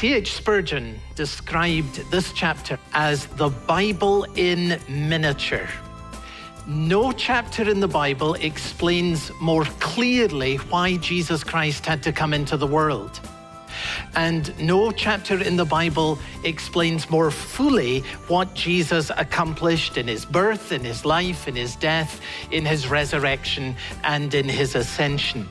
C.H. Spurgeon described this chapter as the Bible in miniature. No chapter in the Bible explains more clearly why Jesus Christ had to come into the world. And no chapter in the Bible explains more fully what Jesus accomplished in his birth, in his life, in his death, in his resurrection, and in his ascension.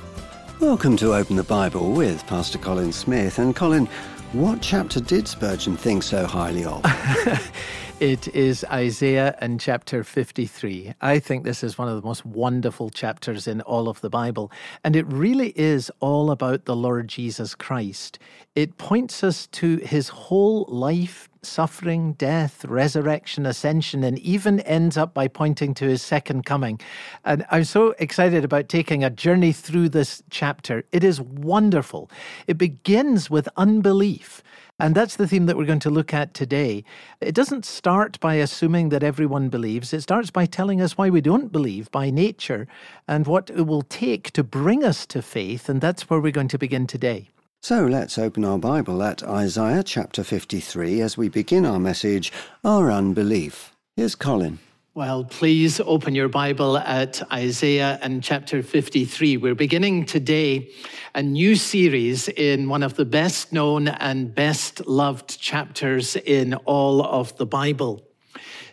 Welcome to Open the Bible with Pastor Colin Smith. And Colin, what chapter did Spurgeon think so highly of? it is Isaiah and chapter 53. I think this is one of the most wonderful chapters in all of the Bible. And it really is all about the Lord Jesus Christ. It points us to his whole life, suffering, death, resurrection, ascension, and even ends up by pointing to his second coming. And I'm so excited about taking a journey through this chapter. It is wonderful. It begins with unbelief. And that's the theme that we're going to look at today. It doesn't start by assuming that everyone believes, it starts by telling us why we don't believe by nature and what it will take to bring us to faith. And that's where we're going to begin today. So let's open our Bible at Isaiah chapter 53 as we begin our message, Our Unbelief. Here's Colin. Well, please open your Bible at Isaiah and chapter 53. We're beginning today a new series in one of the best known and best loved chapters in all of the Bible.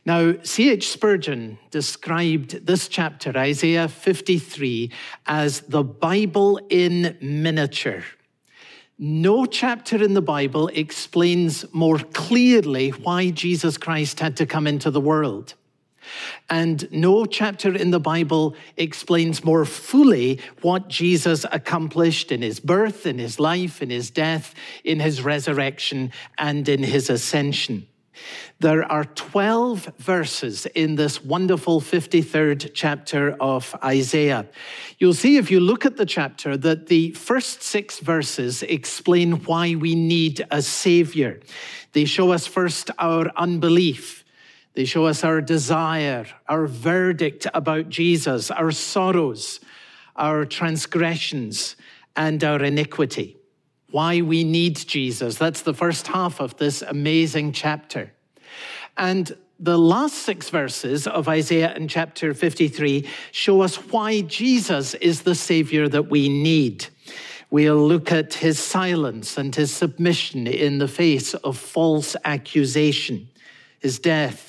Now, C.H. Spurgeon described this chapter, Isaiah 53, as the Bible in miniature. No chapter in the Bible explains more clearly why Jesus Christ had to come into the world. And no chapter in the Bible explains more fully what Jesus accomplished in his birth, in his life, in his death, in his resurrection, and in his ascension. There are 12 verses in this wonderful 53rd chapter of Isaiah. You'll see if you look at the chapter that the first six verses explain why we need a Savior. They show us first our unbelief. They show us our desire, our verdict about Jesus, our sorrows, our transgressions, and our iniquity why we need Jesus. That's the first half of this amazing chapter. And the last six verses of Isaiah in chapter 53 show us why Jesus is the Savior that we need. We'll look at his silence and his submission in the face of false accusation, his death,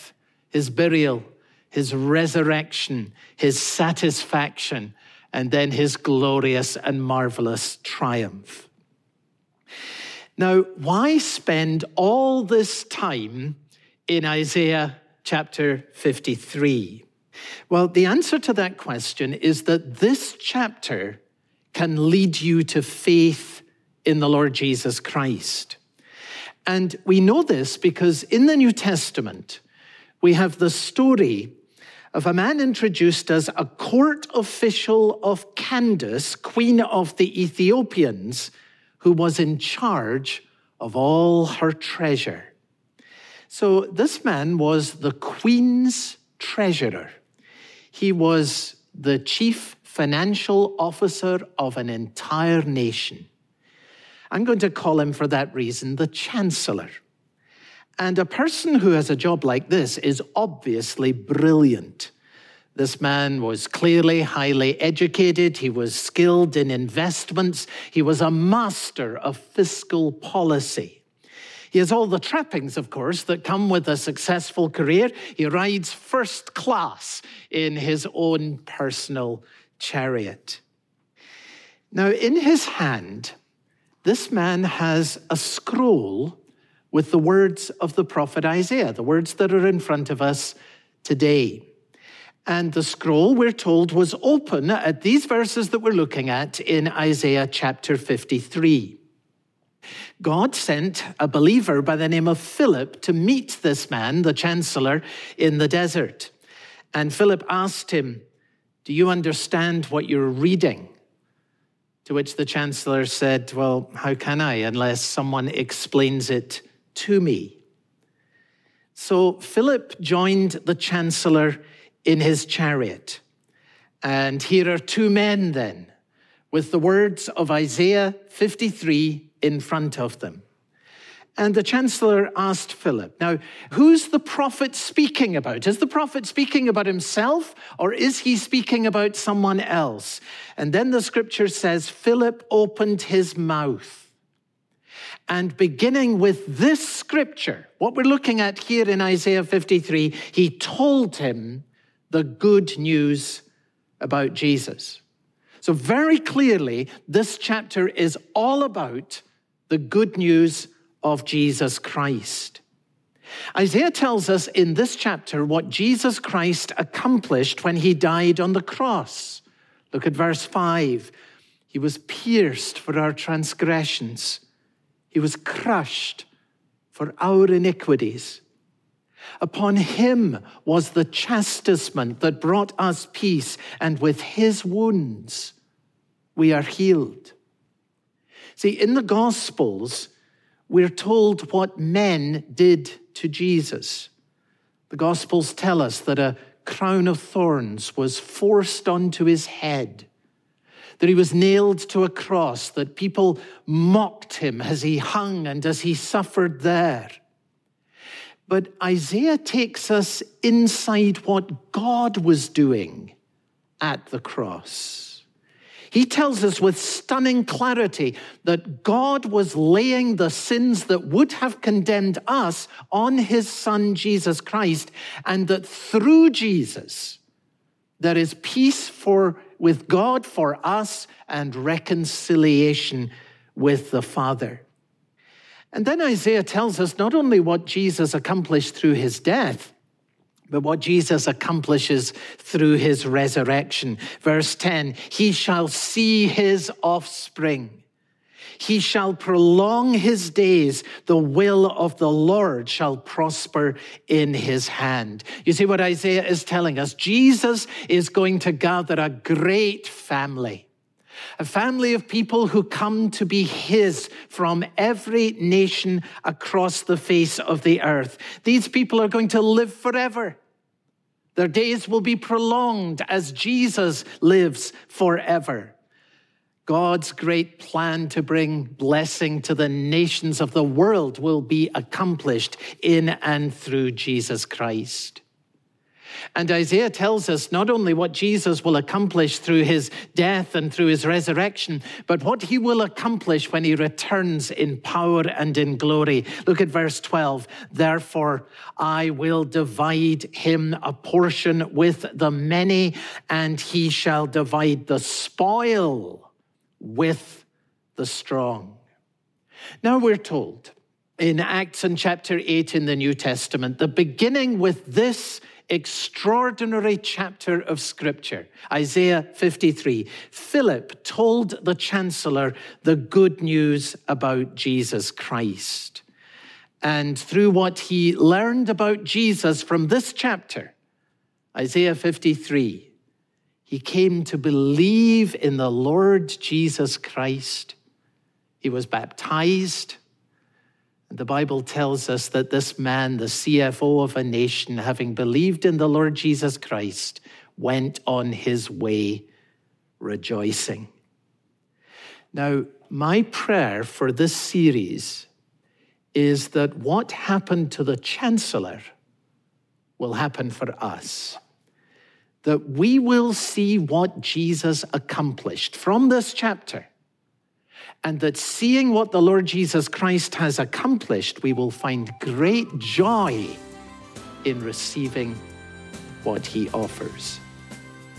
his burial, his resurrection, his satisfaction, and then his glorious and marvelous triumph. Now, why spend all this time in Isaiah chapter 53? Well, the answer to that question is that this chapter can lead you to faith in the Lord Jesus Christ. And we know this because in the New Testament, we have the story of a man introduced as a court official of Candace, queen of the Ethiopians who was in charge of all her treasure. So this man was the queen's treasurer. He was the chief financial officer of an entire nation. I'm going to call him for that reason the chancellor. And a person who has a job like this is obviously brilliant. This man was clearly highly educated. He was skilled in investments. He was a master of fiscal policy. He has all the trappings, of course, that come with a successful career. He rides first class in his own personal chariot. Now, in his hand, this man has a scroll with the words of the prophet Isaiah, the words that are in front of us today. And the scroll, we're told, was open at these verses that we're looking at in Isaiah chapter 53. God sent a believer by the name of Philip to meet this man, the chancellor, in the desert. And Philip asked him, Do you understand what you're reading? To which the chancellor said, Well, how can I unless someone explains it to me? So Philip joined the chancellor in his chariot. And here are two men then, with the words of Isaiah 53 in front of them. And the chancellor asked Philip, Now, who's the prophet speaking about? Is the prophet speaking about himself or is he speaking about someone else? And then the scripture says, Philip opened his mouth. And beginning with this scripture, what we're looking at here in Isaiah 53, he told him the good news about Jesus. So, very clearly, this chapter is all about the good news of Jesus Christ. Isaiah tells us in this chapter what Jesus Christ accomplished when he died on the cross. Look at verse 5. He was pierced for our transgressions, he was crushed for our iniquities. Upon him was the chastisement that brought us peace, and with his wounds we are healed. See, in the Gospels, we're told what men did to Jesus. The Gospels tell us that a crown of thorns was forced onto his head, that he was nailed to a cross, that people mocked him as he hung and as he suffered there. But Isaiah takes us inside what God was doing at the cross. He tells us with stunning clarity that God was laying the sins that would have condemned us on his son Jesus Christ, and that through Jesus, there is peace for, with God for us and reconciliation with the Father. And then Isaiah tells us not only what Jesus accomplished through his death, but what Jesus accomplishes through his resurrection. Verse 10 He shall see his offspring. He shall prolong his days. The will of the Lord shall prosper in his hand. You see what Isaiah is telling us? Jesus is going to gather a great family a family of people who come to be his from every nation across the face of the earth. These people are going to live forever. Their days will be prolonged as Jesus lives forever. God's great plan to bring blessing to the nations of the world will be accomplished in and through Jesus Christ. And Isaiah tells us not only what Jesus will accomplish through his death and through his resurrection, but what he will accomplish when he returns in power and in glory. Look at verse 12. Therefore, I will divide him a portion with the many, and he shall divide the spoil with the strong. Now we're told in Acts and chapter 8 in the New Testament, the beginning with this extraordinary chapter of Scripture, Isaiah 53, Philip told the chancellor the good news about Jesus Christ. And through what he learned about Jesus from this chapter, Isaiah 53, he came to believe in the Lord Jesus Christ. He was baptized And the Bible tells us that this man, the CFO of a nation, having believed in the Lord Jesus Christ, went on his way rejoicing. Now, my prayer for this series is that what happened to the Chancellor will happen for us. That we will see what Jesus accomplished from this chapter and that seeing what the Lord Jesus Christ has accomplished, we will find great joy in receiving what he offers.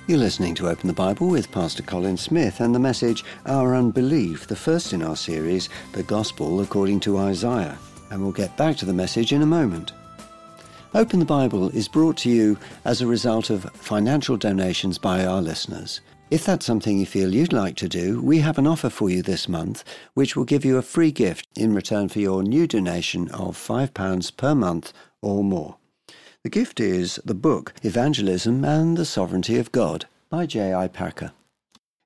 You're listening to Open the Bible with Pastor Colin Smith and the message Our Unbelief, the first in our series, The Gospel According to Isaiah. And we'll get back to the message in a moment. Open the Bible is brought to you as a result of financial donations by our listeners. If that's something you feel you'd like to do, we have an offer for you this month, which will give you a free gift in return for your new donation of £5 per month or more. The gift is the book Evangelism and the Sovereignty of God by J.I. Packer.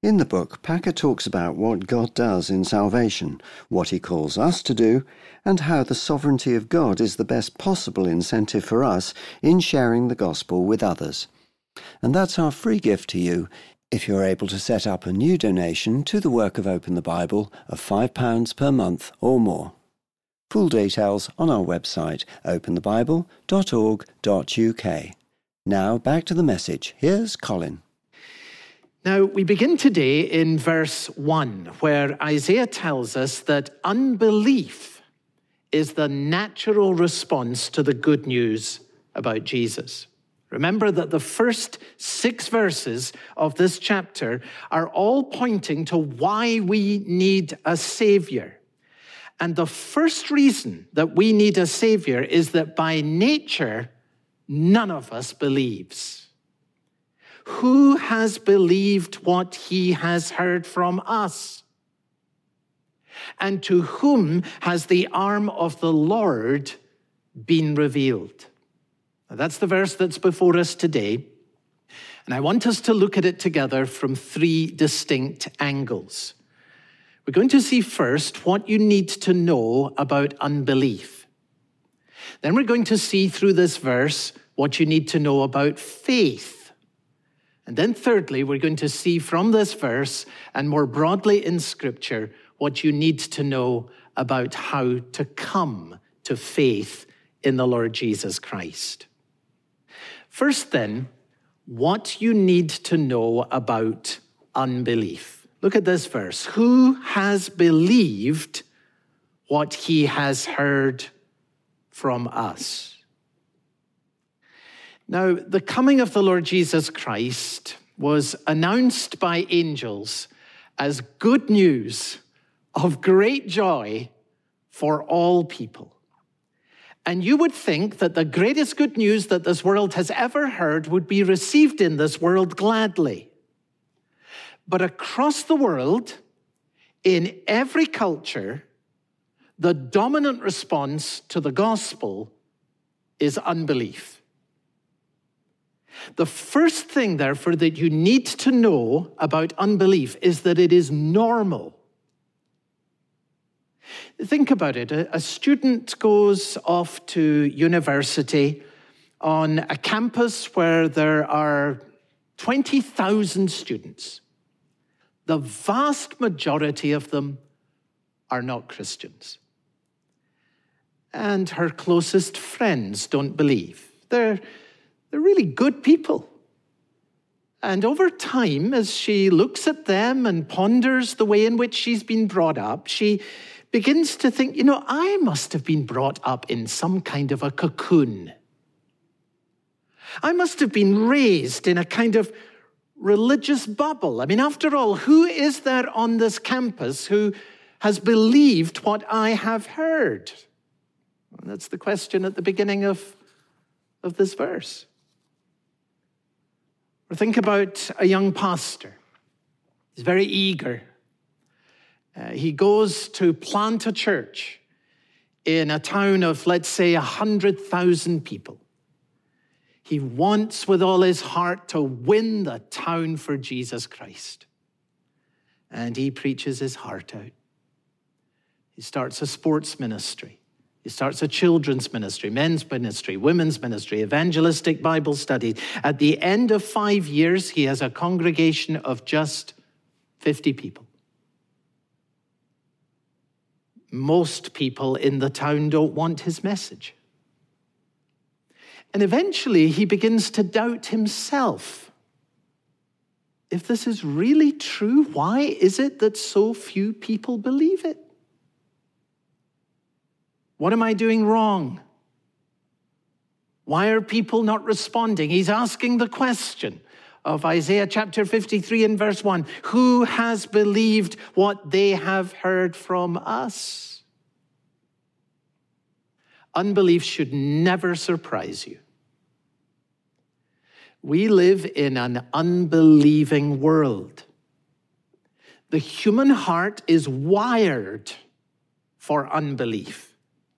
In the book, Packer talks about what God does in salvation, what he calls us to do, and how the sovereignty of God is the best possible incentive for us in sharing the gospel with others. And that's our free gift to you if you're able to set up a new donation to the work of Open the Bible of £5 per month or more. Full details on our website, openthebible.org.uk. Now back to the message. Here's Colin. Now, we begin today in verse 1, where Isaiah tells us that unbelief is the natural response to the good news about Jesus. Remember that the first six verses of this chapter are all pointing to why we need a Savior. And the first reason that we need a Savior is that by nature, none of us believes. Who has believed what he has heard from us? And to whom has the arm of the Lord been revealed? Now, that's the verse that's before us today. And I want us to look at it together from three distinct angles. We're going to see first what you need to know about unbelief. Then we're going to see through this verse what you need to know about faith. And then, thirdly, we're going to see from this verse and more broadly in Scripture what you need to know about how to come to faith in the Lord Jesus Christ. First, then, what you need to know about unbelief. Look at this verse. Who has believed what he has heard from us? Now, the coming of the Lord Jesus Christ was announced by angels as good news of great joy for all people. And you would think that the greatest good news that this world has ever heard would be received in this world gladly. But across the world, in every culture, the dominant response to the gospel is unbelief. The first thing, therefore, that you need to know about unbelief is that it is normal. Think about it. A, student goes off to university on a campus where there are 20,000 students. The vast majority of them are not Christians. And her closest friends don't believe. They're, they're really good people. And over time, as she looks at them and ponders the way in which she's been brought up, she, begins to think, you know, I must have been brought up in some kind of a cocoon. I must have been raised in a kind of religious bubble. I mean, after all, who is there on this campus who has believed what I have heard? And that's the question at the beginning of, of this verse. Think about a young pastor. He's very eager uh, he goes to plant a church in a town of, let's say, 100,000 people. He wants with all his heart to win the town for Jesus Christ. And he preaches his heart out. He starts a sports ministry. He starts a children's ministry, men's ministry, women's ministry, evangelistic Bible study. At the end of five years, he has a congregation of just 50 people. most people in the town don't want his message. And eventually he begins to doubt himself. If this is really true, why is it that so few people believe it? What am I doing wrong? Why are people not responding? He's asking the question of Isaiah chapter 53 and verse 1 Who has believed what they have heard from us? Unbelief should never surprise you. We live in an unbelieving world. The human heart is wired for unbelief.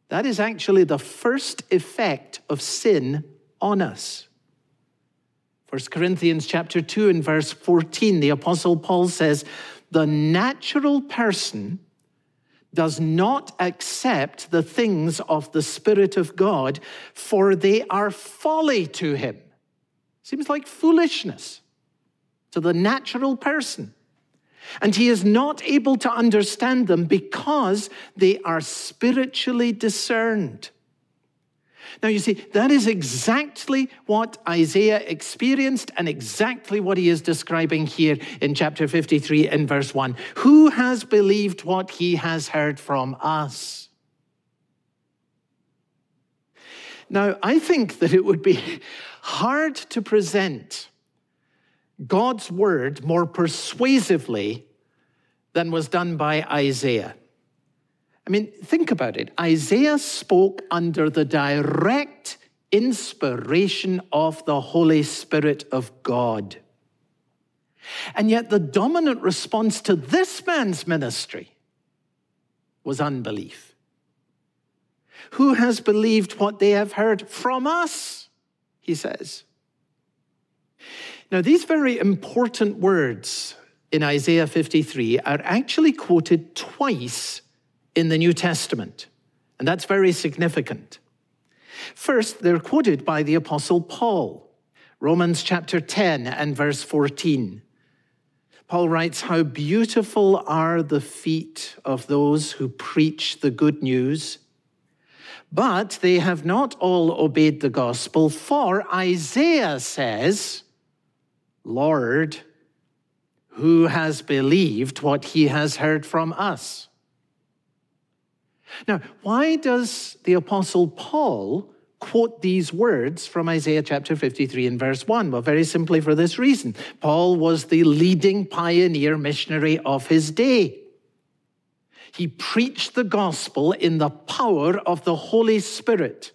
That is actually the first effect of sin on us. 1 Corinthians chapter 2 and verse 14, the apostle Paul says, "The natural person does not accept the things of the Spirit of God, for they are folly to him." Seems like foolishness to the natural person. And he is not able to understand them because they are spiritually discerned. Now, you see, that is exactly what Isaiah experienced and exactly what he is describing here in chapter 53 in verse 1. Who has believed what he has heard from us? Now, I think that it would be hard to present God's word more persuasively than was done by Isaiah. I mean, think about it. Isaiah spoke under the direct inspiration of the Holy Spirit of God. And yet, the dominant response to this man's ministry was unbelief. Who has believed what they have heard from us? He says. Now, these very important words in Isaiah 53 are actually quoted twice in the New Testament, and that's very significant. First, they're quoted by the Apostle Paul, Romans chapter 10 and verse 14. Paul writes, How beautiful are the feet of those who preach the good news. But they have not all obeyed the gospel, for Isaiah says, Lord, who has believed what he has heard from us? Now, why does the Apostle Paul quote these words from Isaiah chapter 53 and verse 1? Well, very simply for this reason Paul was the leading pioneer missionary of his day. He preached the gospel in the power of the Holy Spirit.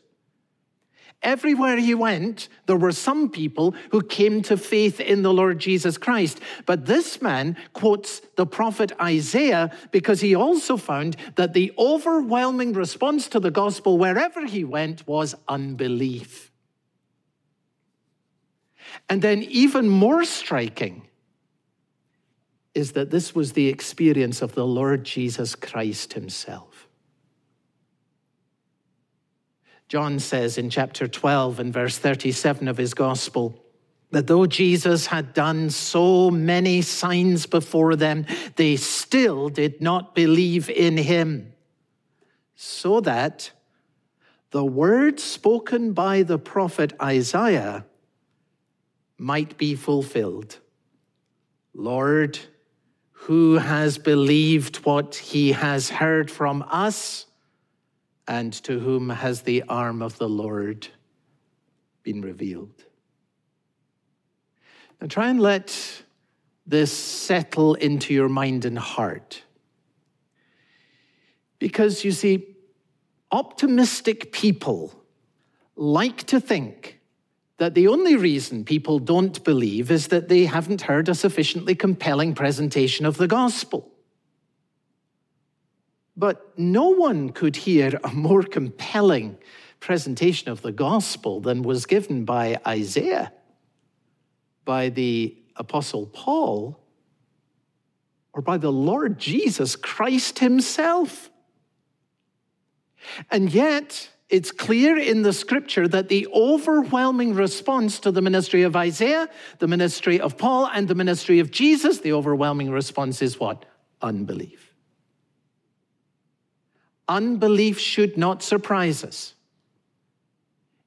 Everywhere he went, there were some people who came to faith in the Lord Jesus Christ. But this man quotes the prophet Isaiah because he also found that the overwhelming response to the gospel wherever he went was unbelief. And then, even more striking, is that this was the experience of the Lord Jesus Christ himself. John says in chapter 12 and verse 37 of his gospel that though Jesus had done so many signs before them, they still did not believe in him. So that the word spoken by the prophet Isaiah might be fulfilled. Lord, who has believed what he has heard from us? And to whom has the arm of the Lord been revealed. Now try and let this settle into your mind and heart. Because you see, optimistic people like to think that the only reason people don't believe is that they haven't heard a sufficiently compelling presentation of the gospel. But no one could hear a more compelling presentation of the gospel than was given by Isaiah, by the Apostle Paul, or by the Lord Jesus Christ himself. And yet, it's clear in the scripture that the overwhelming response to the ministry of Isaiah, the ministry of Paul, and the ministry of Jesus, the overwhelming response is what? Unbelief. Unbelief should not surprise us.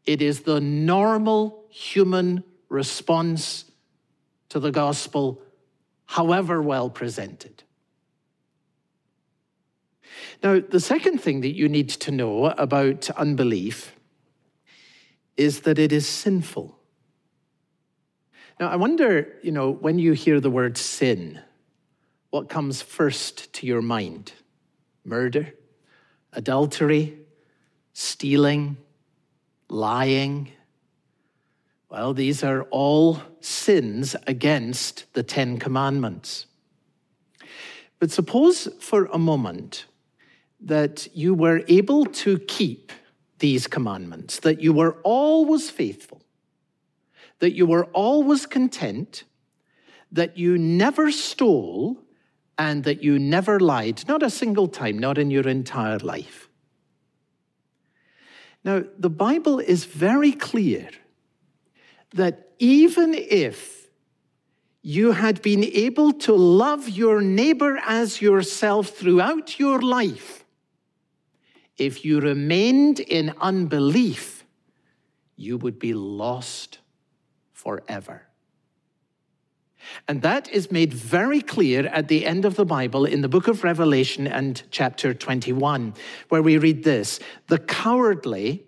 It is the normal human response to the gospel, however well presented. Now, the second thing that you need to know about unbelief is that it is sinful. Now, I wonder, you know, when you hear the word sin, what comes first to your mind? Murder? Adultery, stealing, lying. Well, these are all sins against the Ten Commandments. But suppose for a moment that you were able to keep these commandments, that you were always faithful, that you were always content, that you never stole, and that you never lied, not a single time, not in your entire life. Now, the Bible is very clear that even if you had been able to love your neighbor as yourself throughout your life, if you remained in unbelief, you would be lost forever. And that is made very clear at the end of the Bible in the book of Revelation and chapter 21, where we read this The cowardly,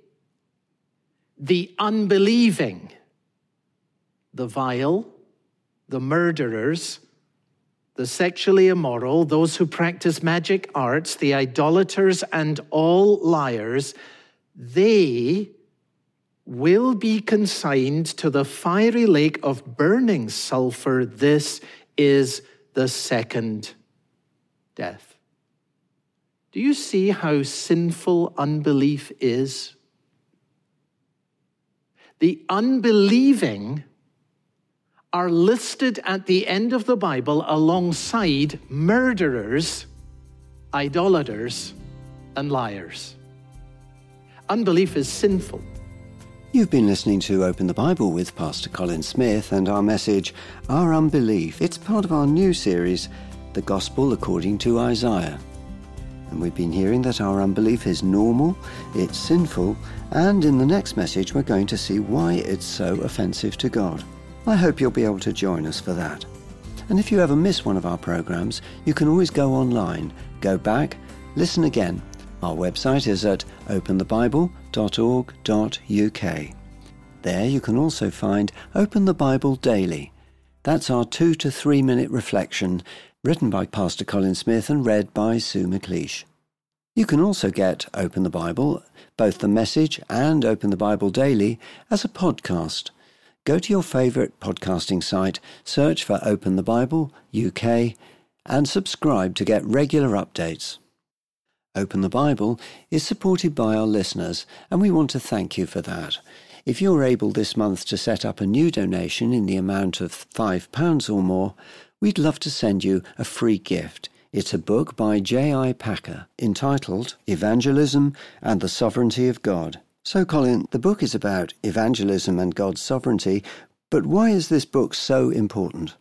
the unbelieving, the vile, the murderers, the sexually immoral, those who practice magic arts, the idolaters, and all liars, they will be consigned to the fiery lake of burning sulfur. This is the second death. Do you see how sinful unbelief is? The unbelieving are listed at the end of the Bible alongside murderers, idolaters, and liars. Unbelief is sinful. You've been listening to Open the Bible with Pastor Colin Smith and our message, Our Unbelief. It's part of our new series, The Gospel According to Isaiah. And we've been hearing that our unbelief is normal, it's sinful, and in the next message, we're going to see why it's so offensive to God. I hope you'll be able to join us for that. And if you ever miss one of our programs, you can always go online, go back, listen again. Our website is at openthebible.org.uk. There you can also find Open the Bible Daily. That's our two to three minute reflection, written by Pastor Colin Smith and read by Sue McLeish. You can also get Open the Bible, both the message and Open the Bible Daily, as a podcast Go to your favourite podcasting site, search for Open the Bible UK, and subscribe to get regular updates. Open the Bible is supported by our listeners, and we want to thank you for that. If you're able this month to set up a new donation in the amount of £5 or more, we'd love to send you a free gift. It's a book by J.I. Packer entitled Evangelism and the Sovereignty of God. So, Colin, the book is about evangelism and God's sovereignty, but why is this book so important?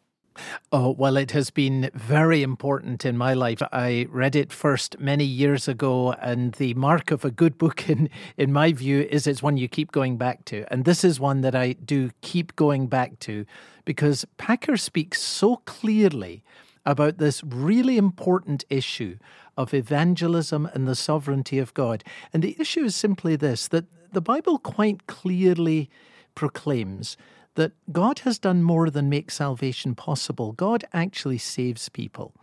Oh, well, it has been very important in my life. I read it first many years ago, and the mark of a good book, in, in my view, is it's one you keep going back to. And this is one that I do keep going back to because Packer speaks so clearly about this really important issue of evangelism and the sovereignty of God. And the issue is simply this that the Bible quite clearly proclaims that God has done more than make salvation possible. God actually saves people.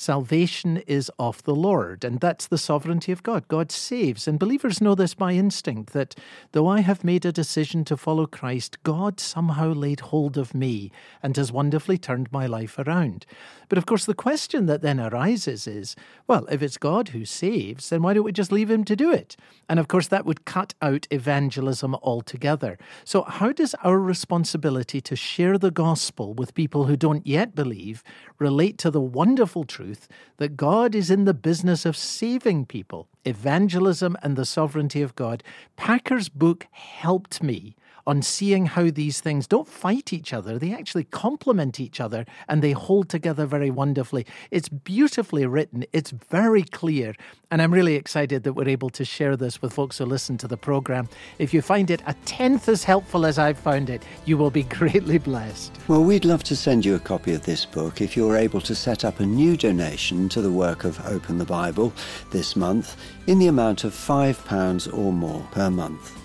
Salvation is of the Lord, and that's the sovereignty of God. God saves, and believers know this by instinct that though I have made a decision to follow Christ, God somehow laid hold of me and has wonderfully turned my life around. But of course, the question that then arises is well, if it's God who saves, then why don't we just leave him to do it? And of course, that would cut out evangelism altogether. So, how does our responsibility to share the gospel with people who don't yet believe relate to the wonderful truth that God is in the business of saving people, evangelism and the sovereignty of God. Packer's book helped me on seeing how these things don't fight each other, they actually complement each other and they hold together very wonderfully. It's beautifully written, it's very clear, and I'm really excited that we're able to share this with folks who listen to the program. If you find it a tenth as helpful as I've found it, you will be greatly blessed. Well, we'd love to send you a copy of this book if you're able to set up a new donation to the work of Open the Bible this month in the amount of £5 or more per month.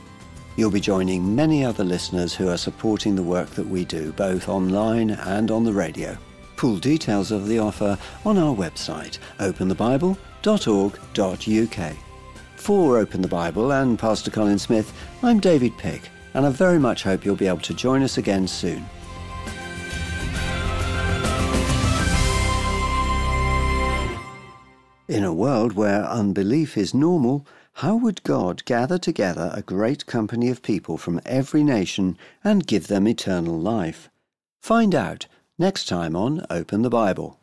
You'll be joining many other listeners who are supporting the work that we do, both online and on the radio. Full details of the offer on our website, openthebible.org.uk. For Open the Bible and Pastor Colin Smith, I'm David Pick, and I very much hope you'll be able to join us again soon. In a world where unbelief is normal, how would God gather together a great company of people from every nation and give them eternal life? Find out next time on Open the Bible.